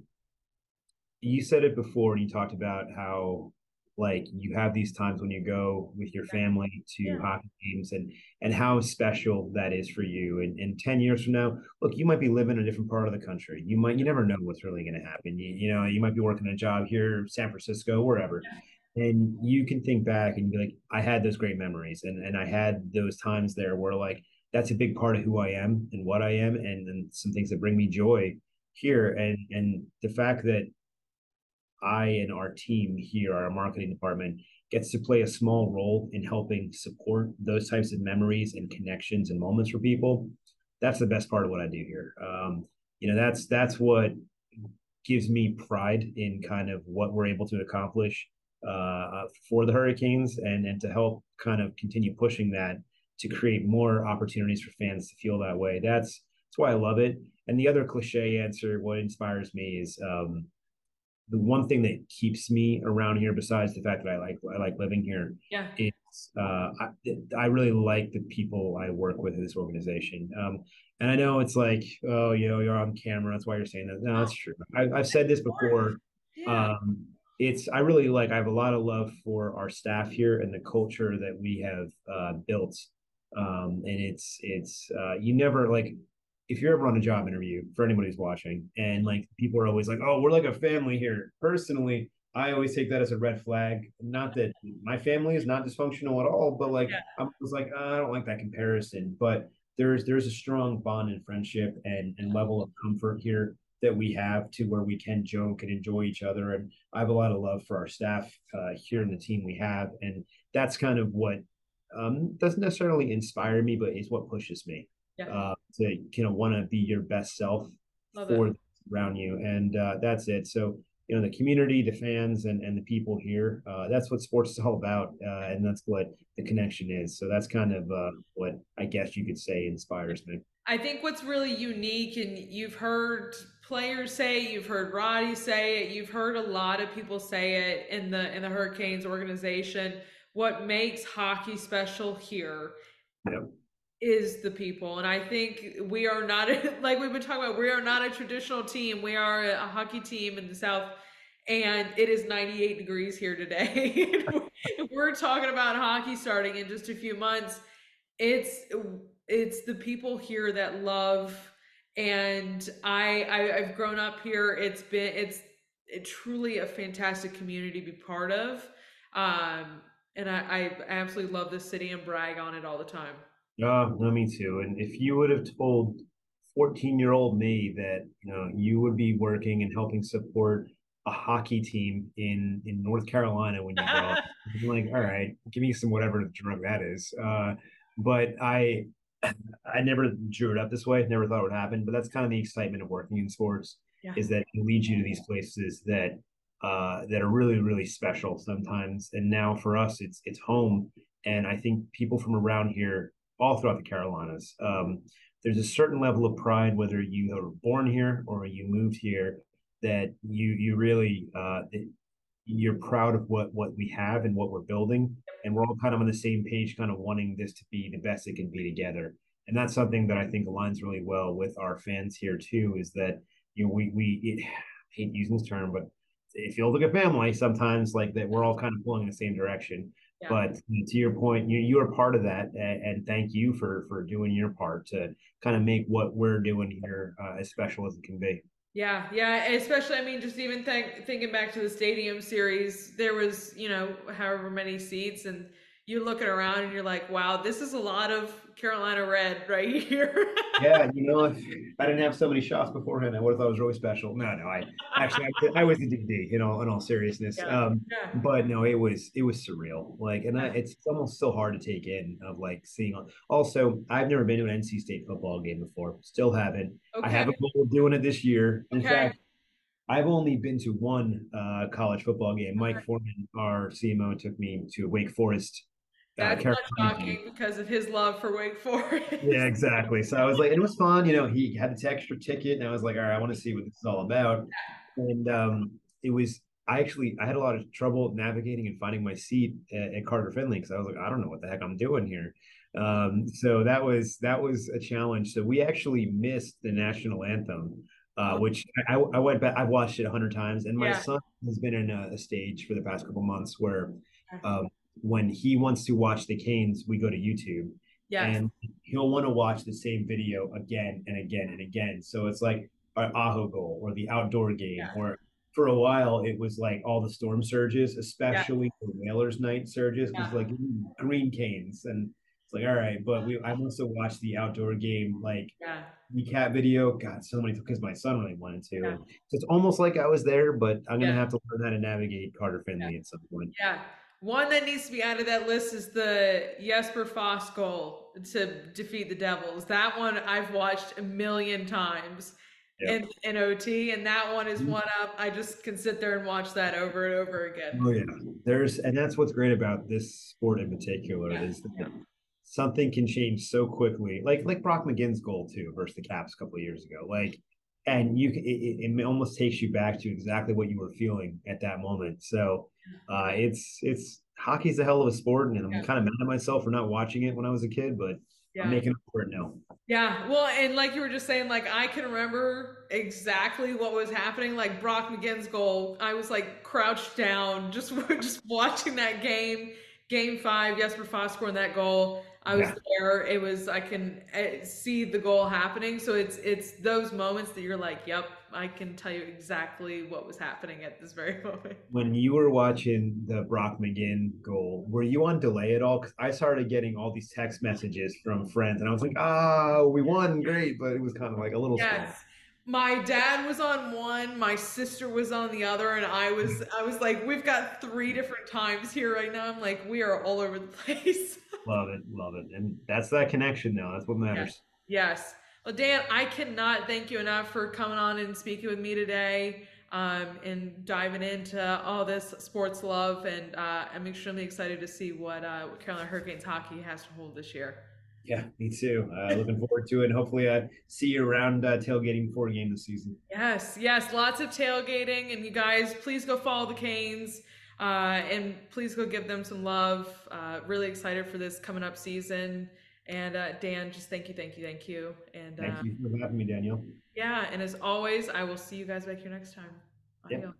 you said it before and you talked about how like you have these times when you go with your family to yeah. hockey games and and how special that is for you. And, and 10 years from now look you might be living in a different part of the country. You might you never know what's really going to happen. You, you know you might be working a job here san francisco wherever. Yeah. And you can think back and be like i had those great memories and and i had those times there where like that's a big part of who i am and what i am and, some things that bring me joy here. And and the fact that i and our team here our marketing department gets to play a small role in helping support those types of memories and connections and moments for people that's the best part of what i do here. Um, you know that's that's what gives me pride in kind of what we're able to accomplish uh, for the Hurricanes and and to help kind of continue pushing that to create more opportunities for fans to feel that way. That's that's why I love it. And the other cliche answer, what inspires me is um, the one thing that keeps me around here, besides the fact that I like I like living here, yeah, is uh, I, I really like the people I work with in this organization. Um, and I know it's like, oh, you know, you're on camera. That's why you're saying that. No, that's true. I, have said this before. Yeah. Um, it's I really like I have a lot of love for our staff here and the culture that we have uh, built. Um, and it's it's uh, you never like if you're ever on a job interview for anybody who's watching and like people are always like oh we're like a family here personally i always take that as a red flag not that my family is not dysfunctional at all but like yeah. i was like oh, i don't like that comparison but there's there's a strong bond and friendship and and level of comfort here that we have to where we can joke and enjoy each other. And I have a lot of love for our staff uh, here in the team we have, and that's kind of what um, doesn't necessarily inspire me, but is what pushes me yeah. uh, to you know want to be your best self love for around you, and uh, that's it. So you know the community, the fans, and and the people here. Uh, that's what sports is all about, uh, and that's what the connection is. So that's kind of uh, what I guess you could say inspires me. I think what's really unique, and you've heard players say it, you've heard Roddy say it, you've heard a lot of people say it in the in the Hurricanes organization. What makes hockey special here Yep. is the people, and I think we are not like we've been talking about. We are not a traditional team. We are a hockey team in the South, and it is 98 degrees here today. We're talking about hockey starting in just a few months. It's it's the people here that love and I, I I've grown up here. It's been it's it truly a fantastic community to be part of. Um and I, I absolutely love this city and brag on it all the time. Uh, no, me too. And if you would have told 14 year old me that you know you would be working and helping support a hockey team in in North Carolina when you grow up, I'm like, all right, give me some whatever drug that is. Uh, but I I never drew it up this way. Never thought it would happen. But that's kind of the excitement of working in sports Yeah. is that it leads you to these places that uh, that are really really special sometimes. And now for us, it's it's home. And I think people from around here, all throughout the Carolinas, um, there's a certain level of pride, whether you were born here or you moved here, that you you really uh, you're proud of what what we have and what we're building and we're all kind of on the same page kind of wanting this to be the best it can be together and that's something that i think aligns really well with our fans here too is that you know we we it, I hate using this term but it you look at family sometimes like that we're all kind of pulling in the same direction Yeah. but to your point you you are part of that and, and thank you for for doing your part to kind of make what we're doing here uh, as special as it can be Yeah, yeah, especially I mean just even think, thinking back to the stadium series, there was, you know, however many seats and you're looking around and you're like, wow, this is a lot of Carolina red right here. yeah, you know, if I didn't have so many shots beforehand, I would have thought it was really special. No, no, I actually I, I was a DD, you know, in all seriousness. Yeah. Um, yeah. but no, it was it was surreal. Like, and I, it's almost so hard to take in of like seeing. Also, I've never been to an NC State football game before. Still haven't. I have a goal of doing it this year. In Okay. fact, I've only been to one uh, college football game. Mike Okay. Forman, our CMO, took me to Wake Forest. Uh, That's not Carolina game. shocking because of his love for Wake Forest. Yeah, exactly. So I was like, it was fun. You know, he had the extra ticket, and I was like, all right, I want to see what this is all about. And um, it was, I actually, I had a lot of trouble navigating and finding my seat at, at Carter Finley because I was like, I don't know what the heck I'm doing here. Um, so that was that was a challenge. So we actually missed the national anthem, uh, which I, I went back. I've watched it a hundred times, and my Yeah. son has been in a, a stage for the past couple months where um, when he wants to watch the Canes, we go to YouTube Yes. and he'll want to watch the same video again and again and again. So it's like our Aho goal or the outdoor game, Yeah. or for a while it was like all the storm surges, especially the Whalers night surges, was like green canes. And it's like, all right, but we I also watched the outdoor game like yeah. recap video. God, so many because my son really wanted to. Yeah. So it's almost like I was there, but I'm gonna have to learn how to navigate Carter Finley at some point. Yeah. One that needs to be added to that list is the Jesper Fast goal to defeat the Devils. That one I've watched a million times Yeah. in, in OT, and that one is Mhm. one up. I just can sit there and watch that over and over again. Oh yeah, there's and that's what's great about this sport in particular Yeah, is that something can change so quickly. Like like Brock McGinn's goal too versus the Caps a couple of years ago. Like, and you it, it, almost takes you back to exactly what you were feeling at that moment. So uh, it's it's hockey's a hell of a sport, and I'm Yeah. kind of mad at myself for not watching it when I was a kid, but Yeah. I'm making up for it now. Yeah, well, and like you were just saying, like I can remember exactly what was happening. Like Brock McGinn's goal, I was like crouched down, just just watching that game, game five. Jesper Fast scoring that goal. I was Yeah. there. It was I can uh, see the goal happening. So it's it's those moments that you're like, yep, I can tell you exactly what was happening at this very moment. When you were watching the Brock McGinn goal, were you on delay at all? Because I started getting all these text messages from friends, and I was like, "Ah, we won, great!" But it was kind of like a little. Yes. My dad was on one, my sister was on the other, and I was I was like, we've got three different times here right now. I'm like, we are all over the place. Love it, love it, and that's that connection though. That's what matters. yes. Well, Dan, I cannot thank you enough for coming on and speaking with me today, um, and diving into all this sports love. And uh, I'm extremely excited to see what uh, what Carolina Hurricanes hockey has to hold this year. Yeah, me too. Uh, looking forward to it. And hopefully, I uh, see you around uh, tailgating before the game this season. Yes, yes, lots of tailgating, and you guys, please go follow the Canes, uh, and please go give them some love. Uh, really excited for this coming up season. And uh, Dan, just thank you, thank you, thank you. And thank you for having me, Danielle. Yeah, and as always, I will see you guys back here next time. Yeah.